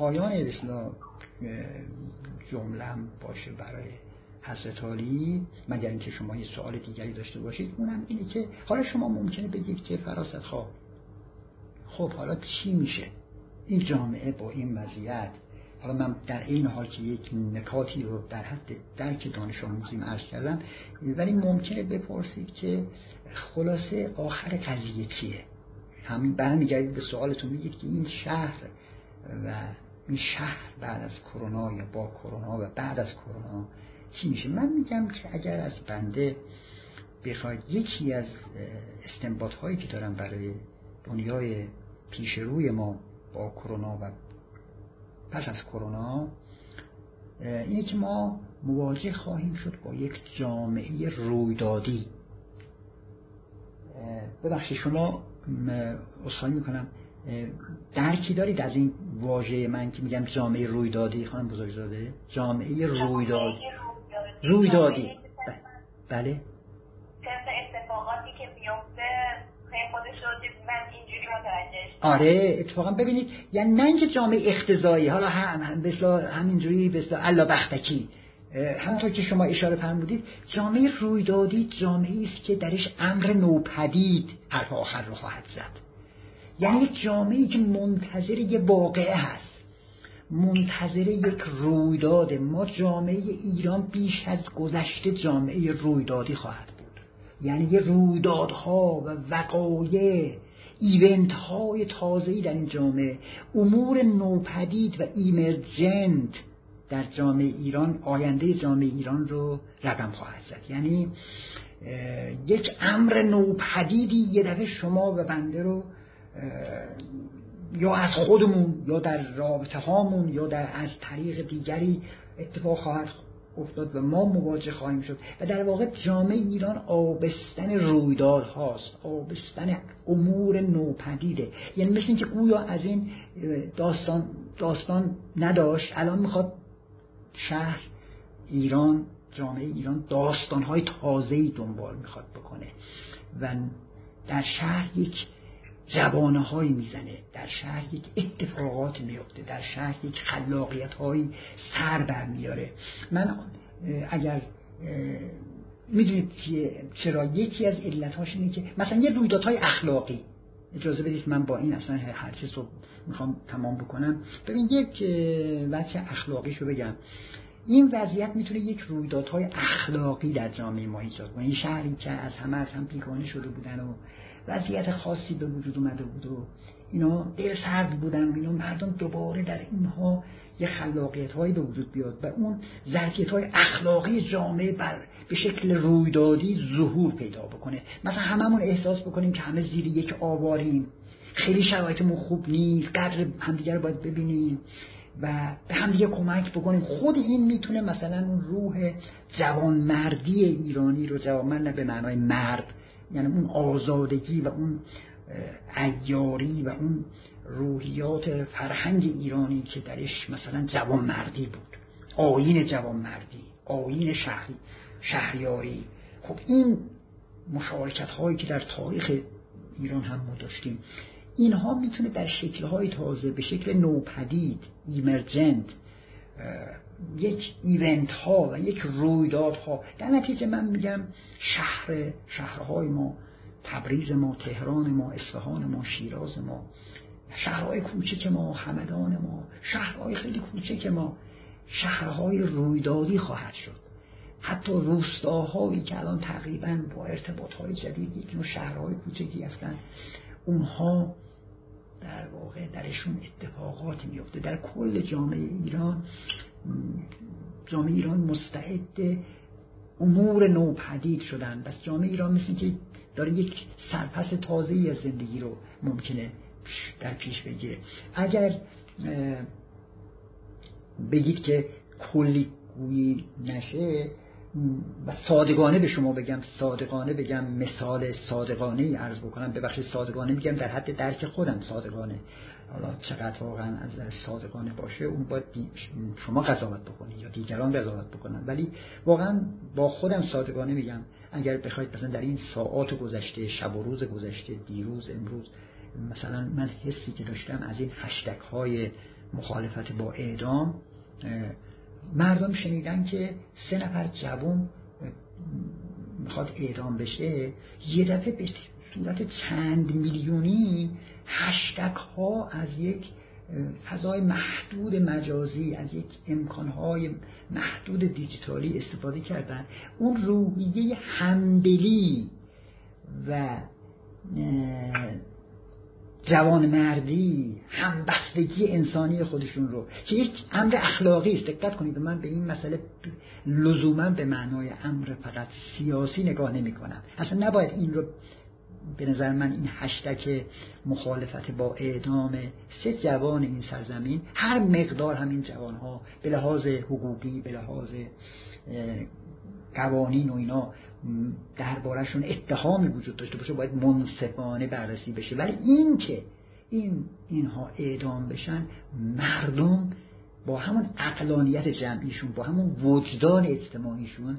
پایان اصلا جملم باشه برای حضرت عالی مگر اینکه شما یه سوال دیگری داشته باشید اونم اینه که حالا شما ممکنه بگید که فراست. خواه خب حالا چی میشه؟ این جامعه با این وضعیت حالا من در این حال که یک نکاتی رو در حد درک دانش آموزیم عرض کردم ولی ممکنه بپرسید که خلاصه آخر قضیه چیه؟ همین برمیگردید به سوالتون میگید که این شهر و این شهر بعد از کرونا یا با کرونا و بعد از کرونا چی میشه؟ من میگم که اگر از بنده بخواید یکی از استنباط هایی که دارم برای دنیای پیش روی ما با کرونا و پس از کرونا اینه که ما مواجه خواهیم شد با یک جامعه رویدادی. ببخشید شما اصخایی می‌کنم. درکی دارید از این واژه من که میگم جامعه رویدادی؟ خانم بزرگزاده جامعه رویداد رویدادی. بله. اتفاقاتی که میفته خودش رو من اینجوری آره اتفاقا ببینید یعنی نه اینکه جامعه اختزایی حالا هم مثلا همینجوری مثلا الله بختکی همونطور که شما اشاره فرمودید جامعه رویدادی جامعه است که درش امر نوپدید حرف آخر رو خواهد زد. یعنی یک جامعه که منتظر یه واقعه هست. منتظر یک رویداد. ما جامعه ایران بیش از گذشته جامعه رویدادی خواهد بود. یعنی یه رویدادها و وقایع ایونت های تازه‌ای در این جامعه. امور نوپدید و ایمرجنت در جامعه ایران آینده جامعه ایران رو رقم خواهد زد. یعنی یک امر نوپدیدی یه دفعه شما و بنده رو یا از خودمون یا در رابطه هامون یا در از طریق دیگری اتفاق خواهد افتاد و ما مواجه خواهیم شد. و در واقع جامعه ایران آبستن رویداد هاست. آبستن امور نوپدیده. یعنی مثل که گویا از این داستان داستان نداشت الان می‌خواد شهر ایران جامعه ایران داستان های تازه دنبال می‌خواد بکنه. و در شهر یک زبانه هایی می‌زنه. در شهر یک اتفاقات میفته. در شهر یک خلاقیت هایی سر برمیاره من اگر می‌دونید چرا؟ یکی از علت اینه که مثلا یه رویدادهای اخلاقی. اجازه بدید من با این اصلا هر چیز رو می‌خوام تمام بکنم. ببین یک وجه اخلاقیشو بگم. این وضعیت می‌تونه یک رویدادهای اخلاقی در جامعه ما ایجاد کنه. این شهری که از همه از هم بیگانه شده بودن و وضعیت خاصی به وجود اومده بود و اینا دل سرد بودن و اینا مردم دوباره در اینها یه خلاقیت هایی به وجود بیاد و اون ظرفیت های اخلاقی جامعه بر به شکل رویدادی ظهور پیدا بکنه. مثلا هممون احساس بکنیم که همه زیر یک آواریم. خیلی شرایطمون خوب نیست قدر همدیگه رو باید ببینیم و به همدیگه کمک بکنیم. خود این می‌تونه مثلا اون روح جوانمردی ایرانی رو جوانمرد به معنای مرد یعنی اون آزادگی و اون ایاری و اون روحیات فرهنگ ایرانی که درش مثلا جوانمردی بود. آین جوانمردی آین شهری شهریاری. خب این مشارکت هایی که در تاریخ ایران هم ما داشتیم اینها می‌تونه در شکل های تازه به شکل نوپدید ایمرجنت یک ایونت ها و یک رویداد ها در نتیجه من میگم شهر شهرهای ما تبریز ما تهران ما اصفهان ما شیراز ما شهرهای کوچک ما همدان ما شهرهای خیلی کوچک ما شهرهای رویدادی خواهد شد. حتی روستاهایی که الان تقریبا با ارتباط های جدید یک نوع شهرهای کوچکی هستن اونها در واقع درشون اتفاقاتی میفته در کل جامعه ایران جامعه ایران مستعد امور نوپدید شدن. بس جامعه ایران مثل که داره یک سرپس تازه از زندگی رو ممکنه در پیش بگیره. اگر بگید که کلی گویی نشه و صادقانه به شما بگم صادقانه بگم مثال صادقانه ای عرض بکنم ببخشید صادقانه میگم در حد درک خودم صادقانه. حالا چقدر واقعا از در صادقانه باشه اون باید شما قضاوت بکنی یا دیگران قضاوت بکنن. ولی واقعا با خودم صادقانه میگم اگر بخواید مثلا در این ساعات گذشته شب و روز گذشته دیروز امروز مثلا من حسی که داشتم از این هشتک های مخالفت با اعدام مردم شنیدن که سه نفر جوان می‌خواد اعدام بشه یه دفعه به صورت چند میلیونی هشتک ها از یک فضای محدود مجازی از یک امکانهای محدود دیجیتالی استفاده کردن. اون روحیه همدلی و جوان مردی همبستگی انسانی خودشون رو که یک امر اخلاقی است. دقت کنید من به این مسئله لزوما به معنای امر فقط سیاسی نگاه نمی کنم اصلا نباید این رو به نظر من این هشتک مخالفت با اعدام سه جوان این سرزمین هر مقدار همین جوان ها به لحاظ حقوقی به لحاظ قوانین و اینا دربارهشون اتهامی وجود داشته باشه باید منصفانه بررسی بشه. ولی این که این اینها اعدام بشن مردم با همون اقلانیت جمعیشون با همون وجدان اجتماعیشون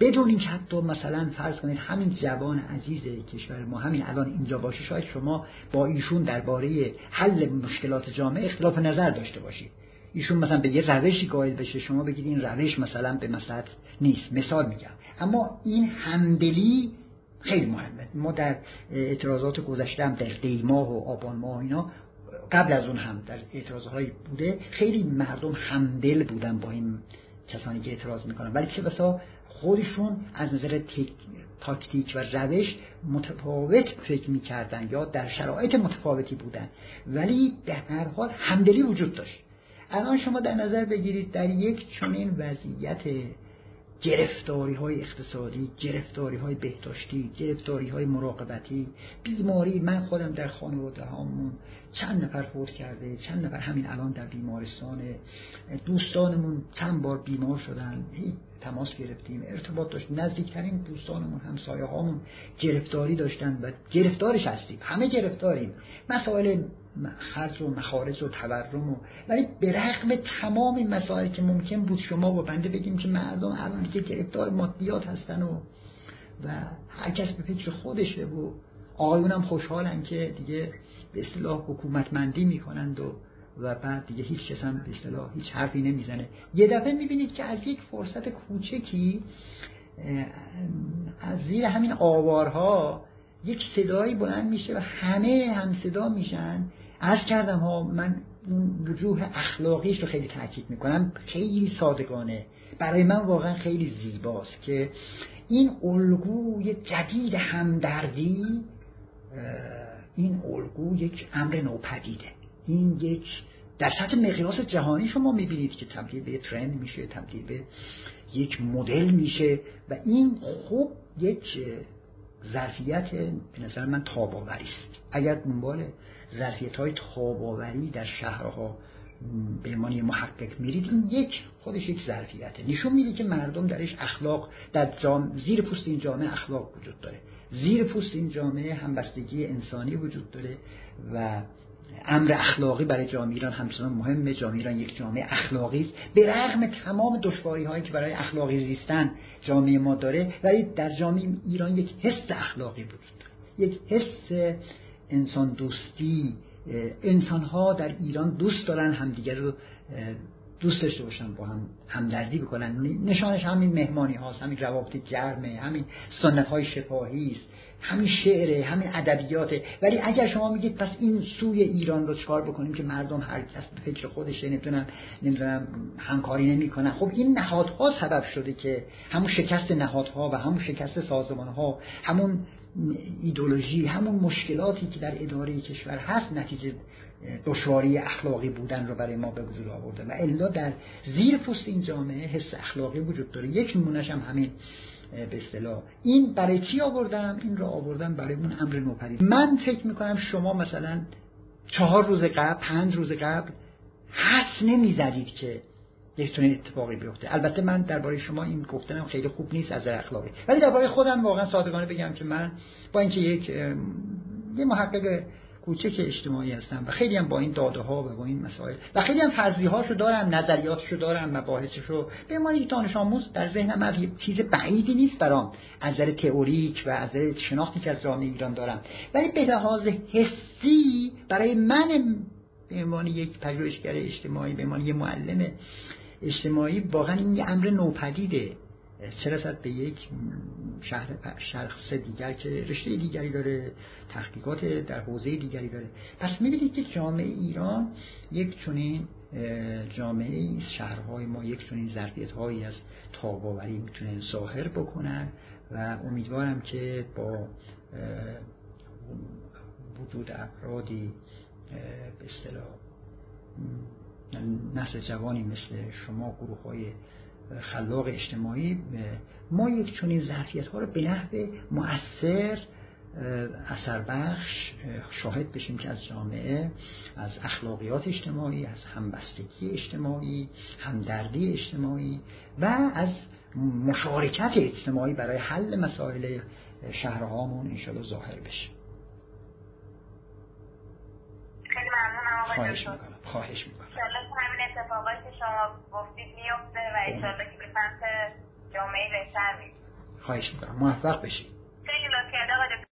بدون اینکه حتی مثلا فرض کنید همین جوان عزیز کشور ما همین الان اینجا باشه شاید شما با ایشون درباره حل مشکلات جامعه اختلاف نظر داشته باشید. ایشون مثلا به یه روشی قائل بشه شما بگید این روش مثلا به مثلا نیست. مثال میگم. اما این همدلی خیلی مهمه. ما در اعتراضات گذشته هم در دیماه و آبان ماه اینا قبل از اون هم در اعتراضهایی بوده خیلی مردم همدل بودن با این کسانی که اعتراض می‌کنن. ولی چه بسا خودشون از نظر تاکتیک و روش متفاوت فکر می‌کردن یا در شرایط متفاوتی بودن. ولی در هر حال همدلی وجود داشت. الان شما در نظر بگیرید در یک چنین وضعیت گرفتاری های اقتصادی گرفتاری های بهداشتی گرفتاری های مراقبتی. بیماری من خودم در خانواده هامون چند نفر فوت کرده چند نفر همین الان در بیمارستان. دوستانمون چند بار بیمار شدن تماس گرفتیم. ارتباط داشت نزدیکترین دوستانمون همسایه هامون گرفتاری داشتن و گرفتارش هستیم. همه گرفتاریم. مسائل خرج و مخارج و تورم و ولی به رغم تمام این مسائل که ممکن بود شما با بنده بگیم که مردم الان که گرفتار مادیات هستن و و هر کس به فکر خودشه و آقایون هم خوشحالن که دیگه به اصطلاح حکومتمندی می‌کنند و و بعد دیگه هیچ کس هم به اصطلاح هیچ حرفی نمی‌زنه. یه دفعه می‌بینید که از یک فرصت کوچکی از زیر همین آوارها یک صدایی بلند میشه و همه هم صدا میشن از کردم ها من اون وجوه اخلاقیش رو خیلی تاکید می‌کنم. خیلی صادقانه. برای من واقعا خیلی زیباست که این الگوی جدید همدردی این الگو یک امر نوپدیده. این یک در سطح مقیاس جهانی شما می‌بینید که تبدیل به ترند میشه تبدیل به یک مدل میشه و این خوب یک ظرفیت به نظر من تاباوری است. اگر دنبال ظرفیت های تاباوری در شهرها به عنوان محقق میرید این یک خودش یک ظرفیته. نشون میده که مردم درش اخلاق در جام... زیر پوست این جامعه اخلاق وجود داره. زیر پوست این جامعه همبستگی انسانی وجود داره و امر اخلاقی برای جامعه ایران همچنان مهمه. جامعه ایران یک جامعه اخلاقی است. به رغم تمام دشواری هایی که برای اخلاقی زیستن جامعه ما داره ولی در جامعه ایران یک حس اخلاقی وجود داره. یک حس انسان دوستی انسان ها در ایران دوست دارن همدیگر رو دوست داشته باشن با هم همدردی بکنن. نشانش همین مهمانی هاست همین روابط گرمه همین سنت های شفاهی است همین شعره همین ادبیاته. ولی اگر شما میگید پس این سوی ایران رو چکار بکنیم که مردم هر کس فکر خودشه نمی‌دونم نمی‌دونم همکاری نمی‌کنن. خب این نهادها سبب شده که همون شکست نهادها و همون شکست سازمانها همون ایدولوژی همون مشکلاتی که در اداره کشور هست نتیجه دشواری اخلاقی بودن رو برای ما به وجود آورده. و الا در زیر پوست این جامعه حس اخلاقی وجود داره. یک نمونهش هم همین به اصطلاح. این برای چی آوردم؟ این رو آوردم برای اون امر نوپدید. من فکر می‌کنم شما مثلا چهار روز قبل پنج روز قبل حس نمی‌زدید که یک تونه اتفاقی بیفته. البته من درباره شما این گفتنم خیلی خوب نیست از اخلاقی. ولی درباره خودم واقعا صادقانه بگم که من با اینکه یک یه محقق کوچک اجتماعی هستم و خیلی هم با این داده ها و با این مسائل و خیلی هم فرضی هاشو دارم نظریاتشو دارم مباحثشو به عنوان یک دانش آموز در ذهنم از چیز بعیدی نیست برام. از نظر تئوریک و از نظر شناختی که از جامعه ایران دارم. ولی به لحاظ حسی برای من به عنوان یک پژوهشگر اجتماعی به عنوان یک معلم اجتماعی واقعا این یه امر نوپدیده. رسد به یک شهر شخص دیگر که رشته دیگری داره تحقیقات در حوزه دیگری داره. پس می‌بینید که جامعه ایران یک چنین جامعه شهرهای ما یک چنین ظرفیت هایی از تاباوری می‌تونه ظاهر بکنن و امیدوارم که با وجود افرادی به اصطلاح نسل جوانی مثل شما گروه های خلاق اجتماعی ما یک چنین ظرفیت ها رو به نحو مؤثر اثر بخش شاهد بشیم که از جامعه از اخلاقیات اجتماعی از همبستگی اجتماعی همدردی اجتماعی و از مشارکت اجتماعی برای حل مسائل شهرهامون انشاءالله ظاهر بشه. خیلی ممنونم آقای خواهش می‌کنم. خواهش می‌کنم. اتفاقایی که شما گفتید میفته و انشالله که به سمت جامعه بهتر میریم خواهش می‌کنم. موفق بشید. خیلی لطف